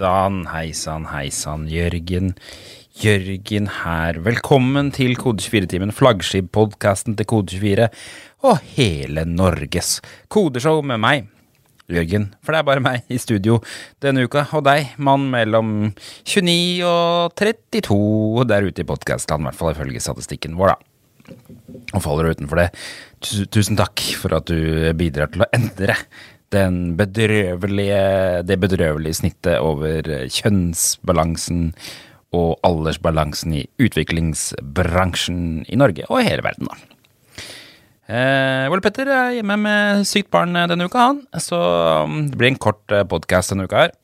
sann, hei sann, hei sann. Jørgen. Jørgen her. Velkommen til Kode24-timen, flaggskip-podkasten til Kode24 og hele Norges kodeshow med meg, Jørgen. For det er bare meg i studio denne uka, og deg, mann mellom 29 og 32 der ute i podkastland, i hvert fall ifølge statistikken vår, da. Og faller du utenfor det, tusen takk for at du bidrar til å endre den bedrøvelige, det bedrøvelige snittet over kjønnsbalansen og aldersbalansen i utviklingsbransjen i Norge og i hele verden, da. Eh, Ole Petter er hjemme med sykt barn denne uka, han. Så um, det blir en kort uh, podkast denne uka her.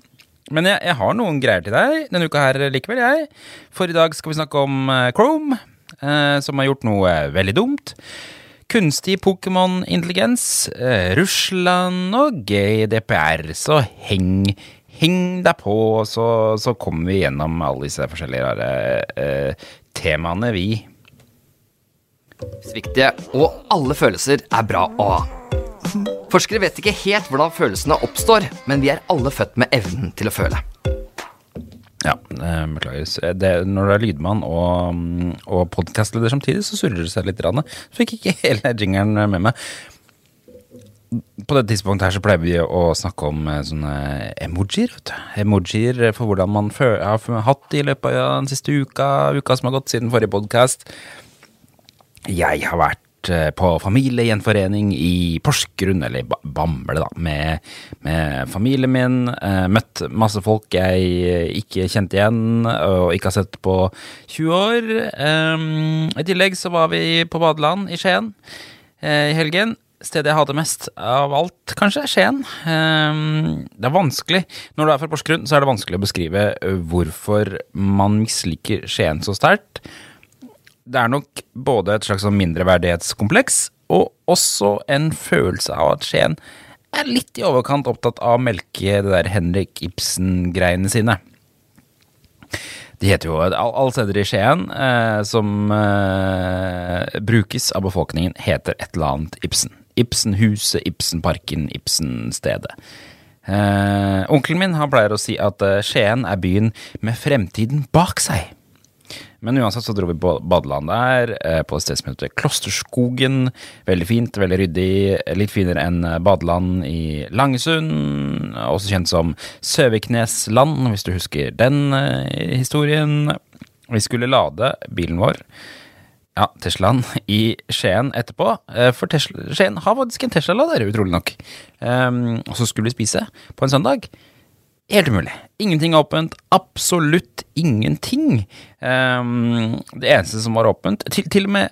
Men jeg, jeg, har noen greier til deg denne uka her likevel, jeg. For i dag skal vi snakke om Chrome, eh, som har gjort noe veldig dumt. Kunstig Pokémon-intelligens, uh, Russland og GDPR. Så heng, heng deg på, så, så kommer vi gjennom alle disse forskjellige rare temaene, vi. Sviktige og alle følelser er bra å ha. Forskere vet ikke helt hvordan følelsene oppstår, men vi er alle født med evnen til å føle. Ja, beklager. Det, når du er lydmann og, og podkastleder samtidig, så surrer det seg litt. Så fikk ikke hele jingeren med meg. På dette tidspunktet her så pleier vi å snakke om eh, sånne emojier. vet du. Emojier for hvordan man har hatt det i løpet av den siste uka, uka som har gått siden forrige podkast. Jeg har vært eh, på familiegjenforening i Porsgrunn, eller Bamble, da, med, med familien min. Eh, møtt masse folk jeg ikke kjente igjen og ikke har sett på 20 år. Um, I tillegg så var vi på badeland i Skien i helgen. Stedet jeg hater mest av alt, kanskje, Skien. Det er vanskelig. Når du er fra Porsgrunn, så er det vanskelig å beskrive hvorfor man misliker Skien så sterkt det er nok både et slags sånn mindreverdighetskompleks og også en følelse av at Skien er litt i overkant opptatt av å melke det der Henrik Ibsen-greiene sine. De heter jo Alle steder i Skien eh, som eh, brukes av befolkningen, heter et eller annet Ibsen. Ibsenhuset, Ibsenparken, Ibsenstedet. Eh, onkelen min han pleier å si at eh, Skien er byen med fremtiden bak seg. Men uansett så dro vi på badeland der, eh, på et sted som heter Klosterskogen. Veldig fint, veldig ryddig. Litt finere enn badeland i Langesund. Også kjent som Søviknesland, hvis du husker den eh, historien. Vi skulle lade bilen vår, ja, Teslaen, i Skien etterpå. Eh, for Tesla, Skien har faktisk en Tesla-lader, utrolig nok. Um, og så skulle vi spise på en søndag. Helt umulig. Ingenting er åpent. Absolutt ingenting. Um, det eneste som var åpent, til, til og med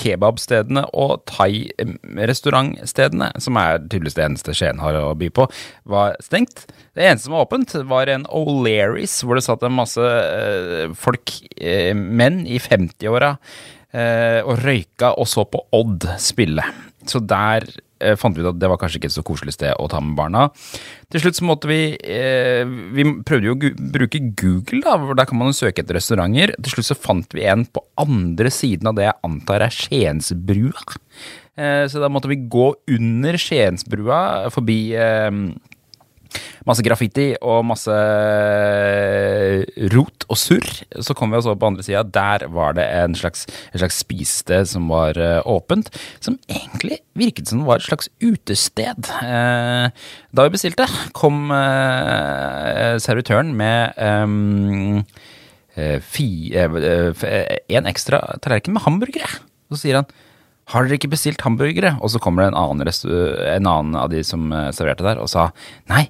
kebabstedene og thai-restaurantstedene, som er tydeligvis det eneste Skien har å by på, var stengt. Det eneste som var åpent, var en O'Learys, hvor det satt en masse uh, folk, uh, menn i 50-åra, uh, og røyka og så på Odd spille. Så der eh, fant vi ut at det var kanskje ikke et så koselig sted å ta med barna. Til slutt så måtte vi eh, Vi prøvde jo å bruke Google, da, hvor der kan man jo søke etter restauranter. Til slutt så fant vi en på andre siden av det jeg antar er Skiensbrua. Eh, så da måtte vi gå under Skiensbrua, forbi eh, masse graffiti og masse rot og surr. Så kom vi oss over på andre sida. Der var det en slags, et slags spisested som var uh, åpent. Som egentlig virket som det var et slags utested. Uh, da vi bestilte, kom servitøren med en ekstra tallerken med hamburgere. Så sier han har dere ikke bestilt hamburgere? Og så kommer det en annen, en annen av de som serverte der, og sa nei,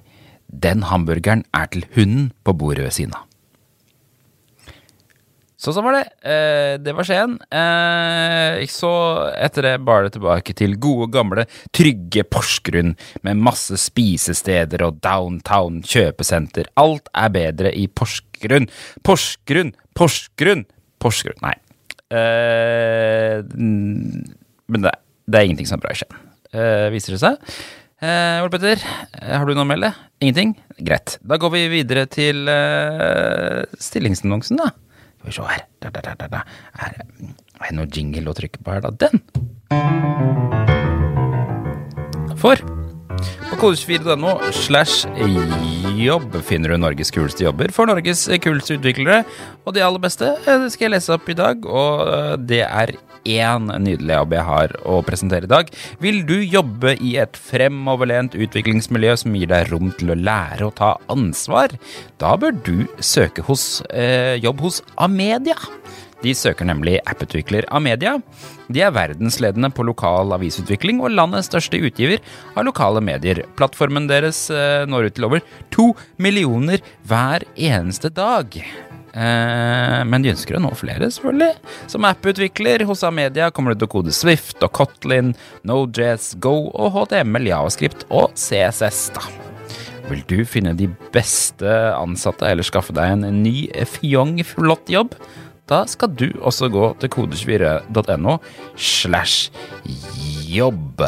den hamburgeren er til hunden på bordet ved siden av. Så sånn var det. Eh, det var Skien. Eh, så etter det bar det tilbake til gode, gamle, trygge Porsgrunn, med masse spisesteder og downtown kjøpesenter. Alt er bedre i Porsgrunn. Porsgrunn, Porsgrunn, Porsgrunn. Nei. Eh, men det, det, er ingenting som er bra i Skien, eh, viser det seg. Eh, Ole Petter, eh, har du noe å melde? Ingenting? Greit. Da går vi videre til eh, stillingsannonsen, da. Skal vi se her. Da, da, da, da. Er det noe jingle å trykke på her, da? Den! For på kode24.no slash jobb finner du Norges kuleste jobber for Norges kuleste utviklere. Og de aller beste eh, skal jeg lese opp i dag, og eh, det er én nydelig jobb jeg har å presentere i dag. Vil du jobbe i et fremoverlent utviklingsmiljø som gir deg rom til å lære og ta ansvar? Da bør du søke hos eh, jobb hos Amedia. De søker nemlig apputvikler Amedia. De er verdensledende på lokal avisutvikling og landets største utgiver av lokale medier. Plattformen deres eh, når ut til over to millioner hver eneste dag. Eh, men de ønsker å nå flere, selvfølgelig. Som apputvikler hos Amedia kommer du til å kode Swift og Kotlin, Nojazz, Go og HTML, Javascript og CSS, da. Vil du finne de beste ansatte eller skaffe deg en ny fjong flott jobb? Da skal du også gå til kode24.no slash jobb.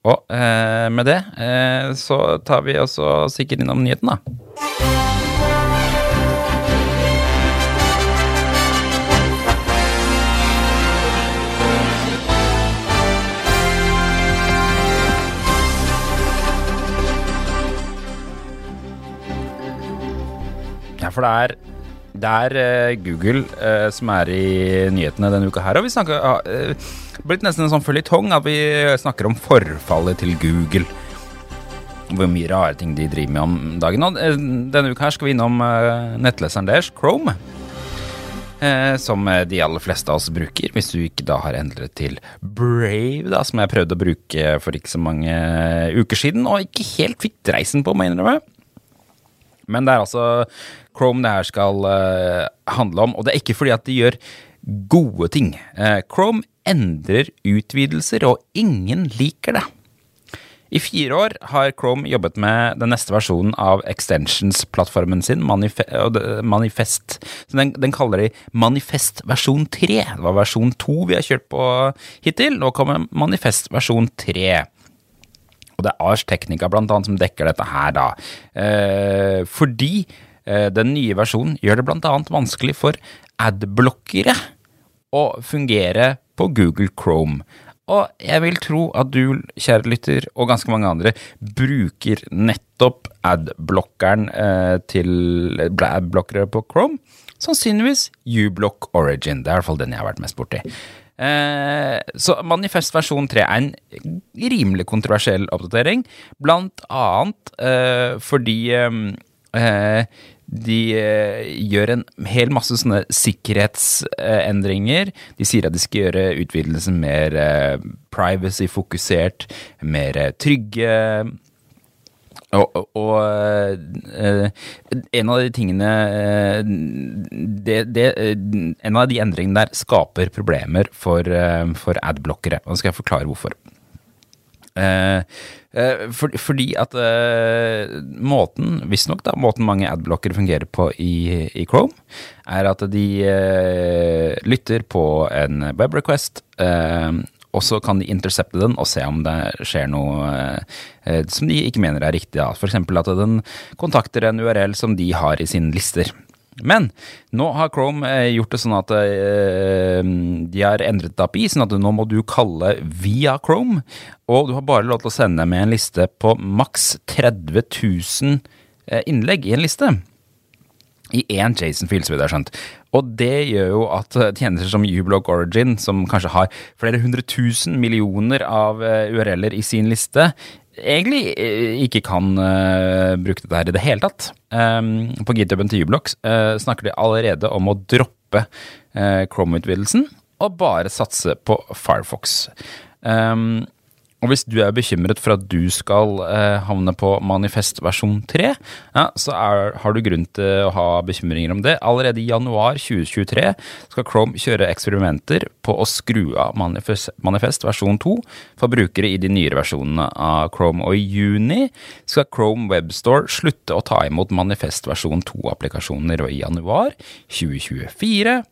Og eh, med det eh, så tar vi også sikkert innom nyheten, da. For det er, det er eh, Google eh, som er i nyhetene denne uka her. Og vi snakker uh, Det blitt nesten en sånn føljetong at vi snakker om forfallet til Google. Hvor mye rare ting de driver med om dagen. Og eh, denne uka her skal vi innom eh, nettleseren deres, Chrome. Eh, som eh, de aller fleste av oss bruker, hvis du ikke da har endret til Brave, da, som jeg prøvde å bruke for ikke så mange uker siden, og ikke helt fikk dreisen på, må jeg innrømme. Men det er altså Chrome det her skal uh, handle om, og det er ikke fordi at de gjør gode ting. Uh, Chrome endrer utvidelser, og ingen liker det. I fire år har Chrome jobbet med den neste versjonen av extensions-plattformen sin, Manife Manifest. Så den, den kaller de Manifest versjon 3. Det var versjon 2 vi har kjørt på hittil. Nå kommer Manifest versjon 3. Og det er Ars Technica blant annet som dekker dette her, da. Eh, fordi eh, den nye versjonen gjør det annet vanskelig for adblockere å fungere på Google Chrome. Og jeg vil tro at du, kjære lytter, og ganske mange andre, bruker nettopp adblockeren eh, til adblockere på Chrome. Sannsynligvis uBlock Origin. Det er i hvert fall den jeg har vært mest borti. Eh, så Manifest versjon 3 er en rimelig kontroversiell oppdatering, blant annet eh, fordi eh, de eh, gjør en hel masse sånne sikkerhetsendringer. De sier at de skal gjøre utvidelsen mer eh, privacy-fokusert, mer eh, trygge. Og, og, og en av de tingene det, det, En av de endringene der skaper problemer for, for adblockere. Og nå skal jeg forklare hvorfor. Eh, eh, for, fordi at eh, måten, visstnok da, måten mange adblockere fungerer på i, i Chrome, er at de lytter på en web request, eh, og så kan de intercepte den og se om det skjer noe eh, som de ikke mener er riktig. F.eks. At den kontakter en URL som de har i sine lister. Men nå har Chrome eh, gjort det sånn at eh, de har endret det API, sånn at nå må du kalle via Chrome, og du har bare lov til å sende med en liste på maks 30 000 eh, innlegg i en liste. I én JSON-fil, så vidt jeg har skjønt. Og det gjør jo at tjenester som uBlock Origin, som kanskje har flere hundre tusen millioner av URL-er i sin liste, egentlig eh, ikke kan uh, bruke dette her i det hele tatt. Um, på GitHuben til Ublox uh, snakker de allerede om å droppe uh, Chrome-utvidelsen og bare satse på Firefox. Um, og hvis du er bekymret for at du skal eh, havne på Manifest versjon 3, ja, så er, har du grunn til å ha bekymringer om det. Allerede i januar 2023 skal Chrome kjøre eksperimenter på å skru av Manifest, Manifest versjon 2 for brukere i de nyere versjonene av Chrome. Og i juni skal Chrome Webstore slutte å ta imot Manifest versjon 2-applikasjoner, og i januar 2024 eh,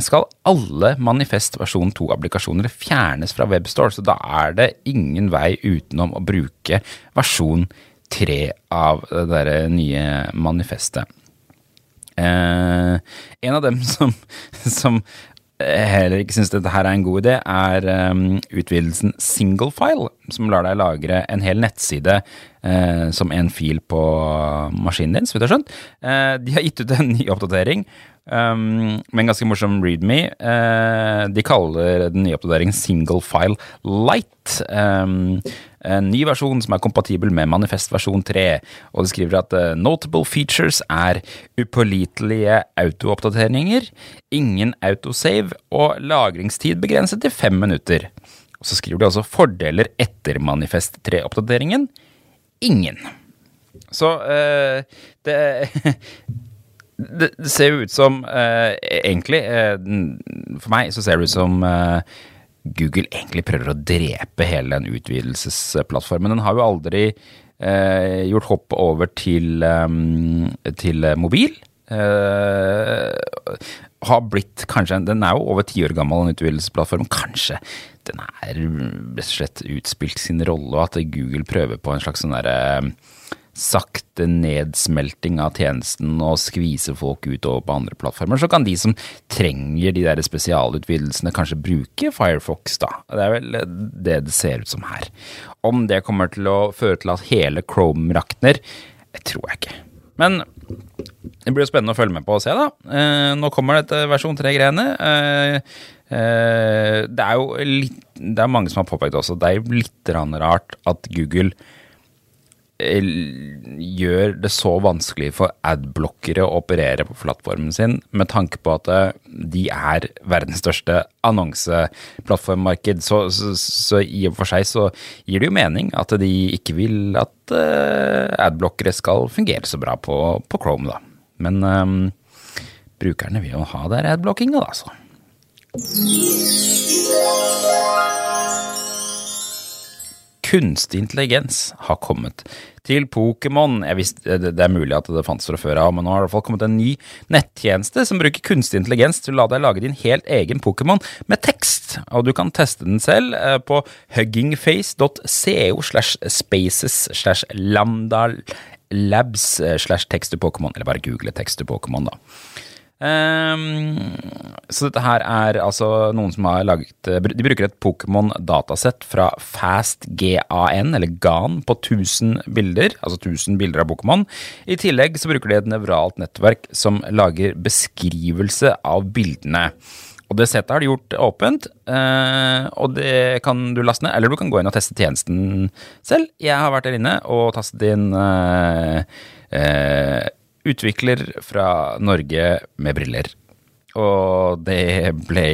skal alle Manifest versjon 2-applikasjoner fjernes fra Webstore, så da er det ingen vei utenom å bruke versjon 3 av det der nye manifestet. Eh, en av dem som, som heller ikke syns dette her er en god idé, er um, utvidelsen Singlefile, som lar deg lagre en hel nettside uh, som en fil på maskinen din, så vidt jeg har skjønt. De har gitt ut en ny oppdatering um, med en ganske morsom readme. Uh, de kaller den nye oppdateringen Singlefile Light. Um, en ny versjon som er kompatibel med Manifest versjon 3. Og de skriver at uh, notable features er upålitelige autooppdateringer, ingen autosave og lagringstid begrenset til fem minutter. Og så skriver de også fordeler etter Manifest 3-oppdateringen. Ingen. Så uh, det det, det, ser jo ut som eh, Egentlig, for meg så ser det ut som Google egentlig prøver å drepe hele den utvidelsesplattformen. Den har jo aldri eh, gjort hopp over til, um, til mobil. Eh, har blitt kanskje Den er jo over ti år gammel, en utvidelsesplattform. Kanskje den er rett og slett utspilt sin rolle, og at Google prøver på en slags sånn derre sakte nedsmelting av tjenesten og skvise folk ut over på andre plattformer, så kan de som trenger de der spesialutvidelsene, kanskje bruke Firefox, da. Det er vel det det ser ut som her. Om det kommer til å føre til at hele Chrome rakner, det tror jeg ikke. Men det blir jo spennende å følge med på og se, da. Eh, nå kommer dette versjon 3-greiene. Eh, eh, det er jo litt Det er mange som har påpekt også, det er jo litt rart at Google gjør det så vanskelig for adblockere å operere på plattformen sin, med tanke på at eh, de er verdens største annonseplattformmarked. Så, så, så, i og for seg så gir det jo mening at de ikke vil at uh, adblockere skal fungere så bra på, på Chrome, da. Men um, brukerne vil jo ha der adblockinga, da, altså. Kunstig intelligens har kommet til Pokémon. Det er mulig at det fantes fra før av, men nå har det i hvert fall kommet en ny nettjeneste som bruker kunstig intelligens til å la deg lage din helt egen Pokémon med tekst. Og du kan teste den selv eh, på huggingface.co slash spaces slash lambda labs eh, slash text Pokémon, eller bare google text Pokémon, da. Um, så dette her er altså noen som har laget De bruker et Pokémon-datasett fra FastGAN, eller GAN, på 1000 bilder. Altså 1000 bilder av Pokémon. I tillegg så bruker de et nevralt nettverk som lager beskrivelse av bildene. Og det settet har de gjort åpent, uh, og det kan du laste ned. Eller du kan gå inn og teste tjenesten selv. Jeg har vært der inne og tastet inn uh, uh, utvikler fra Norge med briller. Og det ble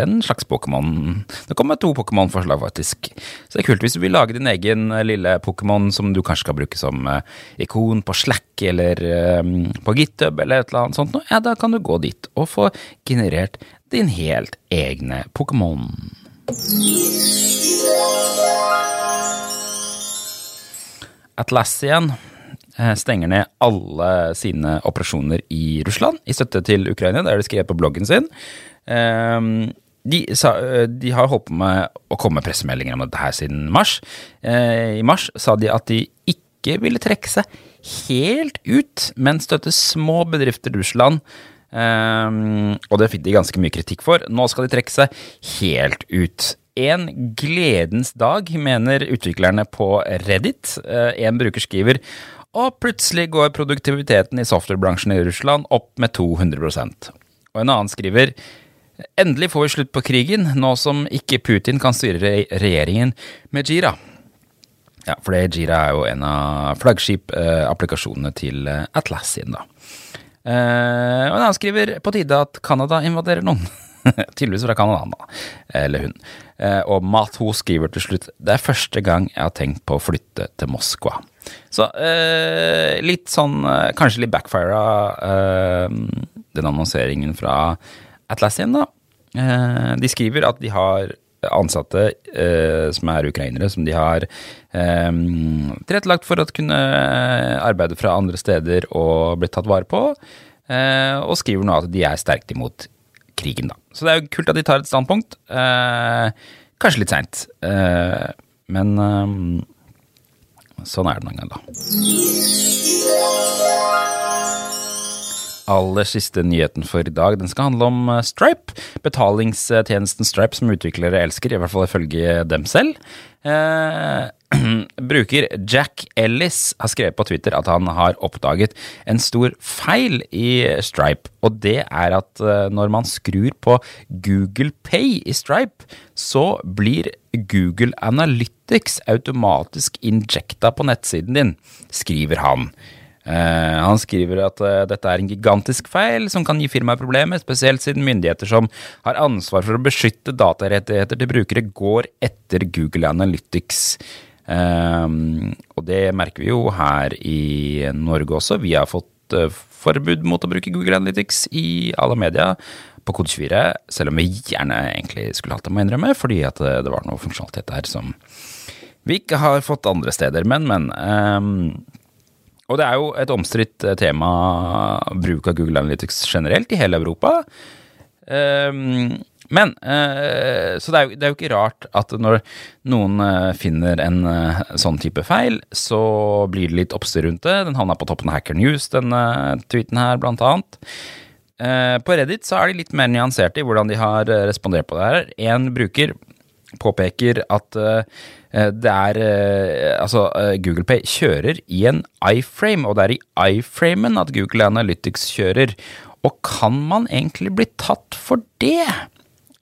en slags Pokémon. Det kommer to Pokémon-forslag, faktisk. Så det er kult hvis du vil lage din egen lille Pokémon som du kanskje skal bruke som uh, ikon på Slack eller um, på GitHub eller et eller annet sånt. Ja, da kan du gå dit og få generert din helt egne Pokémon. Atlassian Eh, stenger ned alle sine operasjoner i Russland i støtte til Ukraina. Det er det skrevet på bloggen sin. Ehm, de, eh, de, har holdt på med å komme med pressemeldinger om dette her siden mars. Eh, I mars sa de at de ikke ville trekke seg helt ut, men støtte små bedrifter i Russland. Ehm, og det fikk de ganske mye kritikk for. Nå skal de trekke seg helt ut. En gledens dag, mener utviklerne på Reddit. En bruker skriver og plutselig går produktiviteten i softwarebransjen i Russland opp med 200% Og en annen skriver Endelig får vi slutt på krigen, nå som ikke Putin kan styre regjeringen med Jira. Ja, for det Jira er jo en av flaggskip-applikasjonene til eh, Atlassian, da. Eh, og en annen skriver på tide at Canada invaderer noen. Tydeligvis fra Canada, da. Eller hun. Eh, og Matho skriver til slutt det er første gang jeg har tenkt på å flytte til Moskva. Så eh, litt sånn eh, Kanskje litt backfire eh, den annonseringen fra Atlassian, da. Eh, de skriver at de har ansatte eh, som er ukrainere, som de har tilrettelagt for å kunne arbeide fra andre steder og blitt tatt vare på. og skriver nå at de er sterkt imot krigen, da. Så det er jo kult at de tar et standpunkt. kanskje litt seint, men Sånn er det noen ganger, da. aller siste nyheten for i dag. Den skal handle om eh, Stripe. Betalingstjenesten Stripe som utviklere elsker, i hvert fall ifølge dem selv. Eh, bruker Jack Ellis har skrevet på Twitter at han har oppdaget en stor feil i Stripe. Og det er at eh, når man skrur på Google Pay i Stripe, så blir Google Analytics automatisk injekta på nettsiden din, skriver han. Uh, han skriver at uh, dette er en gigantisk feil som kan gi firmaet problemer, spesielt siden myndigheter som har ansvar for å beskytte datarettigheter til brukere, går etter Google Analytics. Um, og det merker vi jo her i Norge også. Vi har fått uh, forbud mot å bruke Google Analytics i alle media på kode 24, selv om vi gjerne egentlig skulle hatt det, må innrømme, fordi at det var noe funksjonalitet der som vi ikke har fått andre steder. Men, men. Um, og det er jo et omstridt eh, tema, bruk av Google Analytics generelt i hele Europa. Um, men uh, Så det er, jo, det er, jo, ikke rart at når noen uh, finner en uh, sånn type feil, så blir det litt oppstyr rundt det. Den havna på toppen av Hacker News, denne tweeten her, blant annet. på Reddit så er de litt mer nyanserte i hvordan de har respondert på det her. En bruker påpeker at Eh, det er eh, Altså, eh, Google Pay kjører i en iframe, og det er i iframen at Google Analytics kjører. Og kan man egentlig bli tatt for det?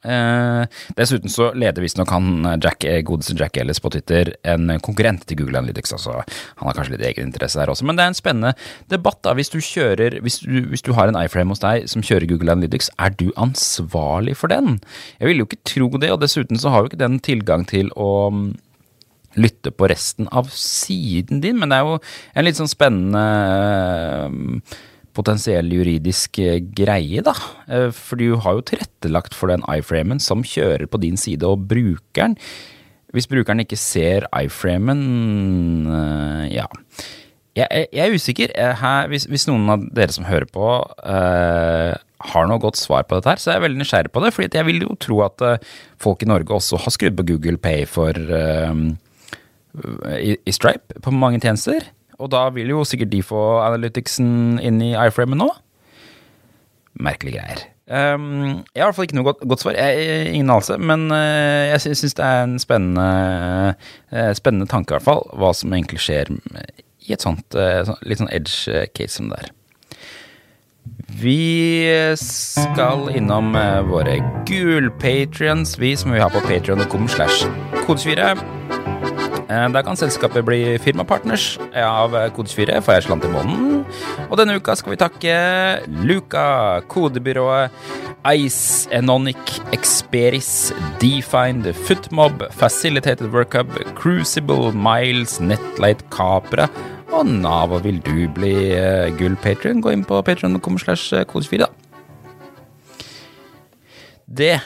Eh, dessuten så leder visstnok han Jack, godeste Jack Ellis på Twitter en konkurrent til Google Analytics. Altså, han har kanskje litt egeninteresse der også, men det er en spennende debatt. da, Hvis du kjører, hvis du, hvis du har en iframe hos deg som kjører Google Analytics, er du ansvarlig for den? Jeg ville jo ikke tro det, og dessuten så har jo ikke den tilgang til å lytte på resten av siden din. Men det er jo en litt sånn spennende eh, potensiell juridisk eh, greie, da. Eh, for du har jo tilrettelagt for den iframen som kjører på din side, og brukeren Hvis brukeren ikke ser iframen, ja. Jeg, er usikker. Hvis, noen av dere som hører på, har noe godt svar på dette her, så er jeg veldig nysgjerrig på det. For jeg vil jo tro at folk i Norge også har skrudd på Google Pay for i Stripe på mange tjenester. Og da vil jo sikkert de få analyticsen inn i iframen nå. Merkelige greier. Um, jeg har i hvert fall ikke noe godt, godt svar. Jeg, ingen anelse. Men uh, jeg syns det er en spennende, uh, spennende tanke, i hvert fall. Hva som egentlig skjer i et sånt uh, litt sånn edge case som det er. Vi skal innom våre gul-patrions, vi som vi har på patrion.com slash kodesvire. Eh, da kan selskapet bli firmapartners av Kode24 for jeg slant i måneden. Og denne uka skal vi takke Luca, kodebyrået Ice, Enonic, Experis, Defined, Footmob, Facilitated Workup, Crucible, Miles, Netlight, Capra og Nav. Og vil du bli uh, gull-patrion, gå inn på patrion.com slash kode24, da. Det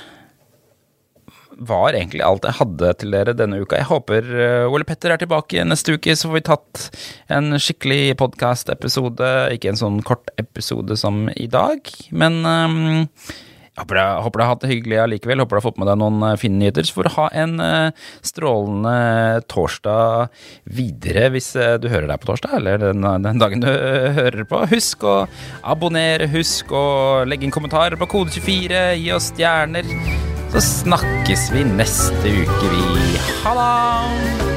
var egentlig alt jeg hadde til dere denne uka. Jeg håper uh, Ole Petter er tilbake neste uke, så får vi tatt en skikkelig podkast-episode. Ikke en sånn kort episode som i dag, men um, jeg håper, du har hatt det hyggelig allikevel. Håper du har fått med deg noen uh, fine nyheter. Så får du ha en uh, strålende torsdag videre hvis du hører deg på torsdag, eller den, den dagen du hører på. Husk å abonnere, husk å legge inn kommentarer på kode24, gi oss stjerner. Så snakkes vi neste uke, vi. Ha det!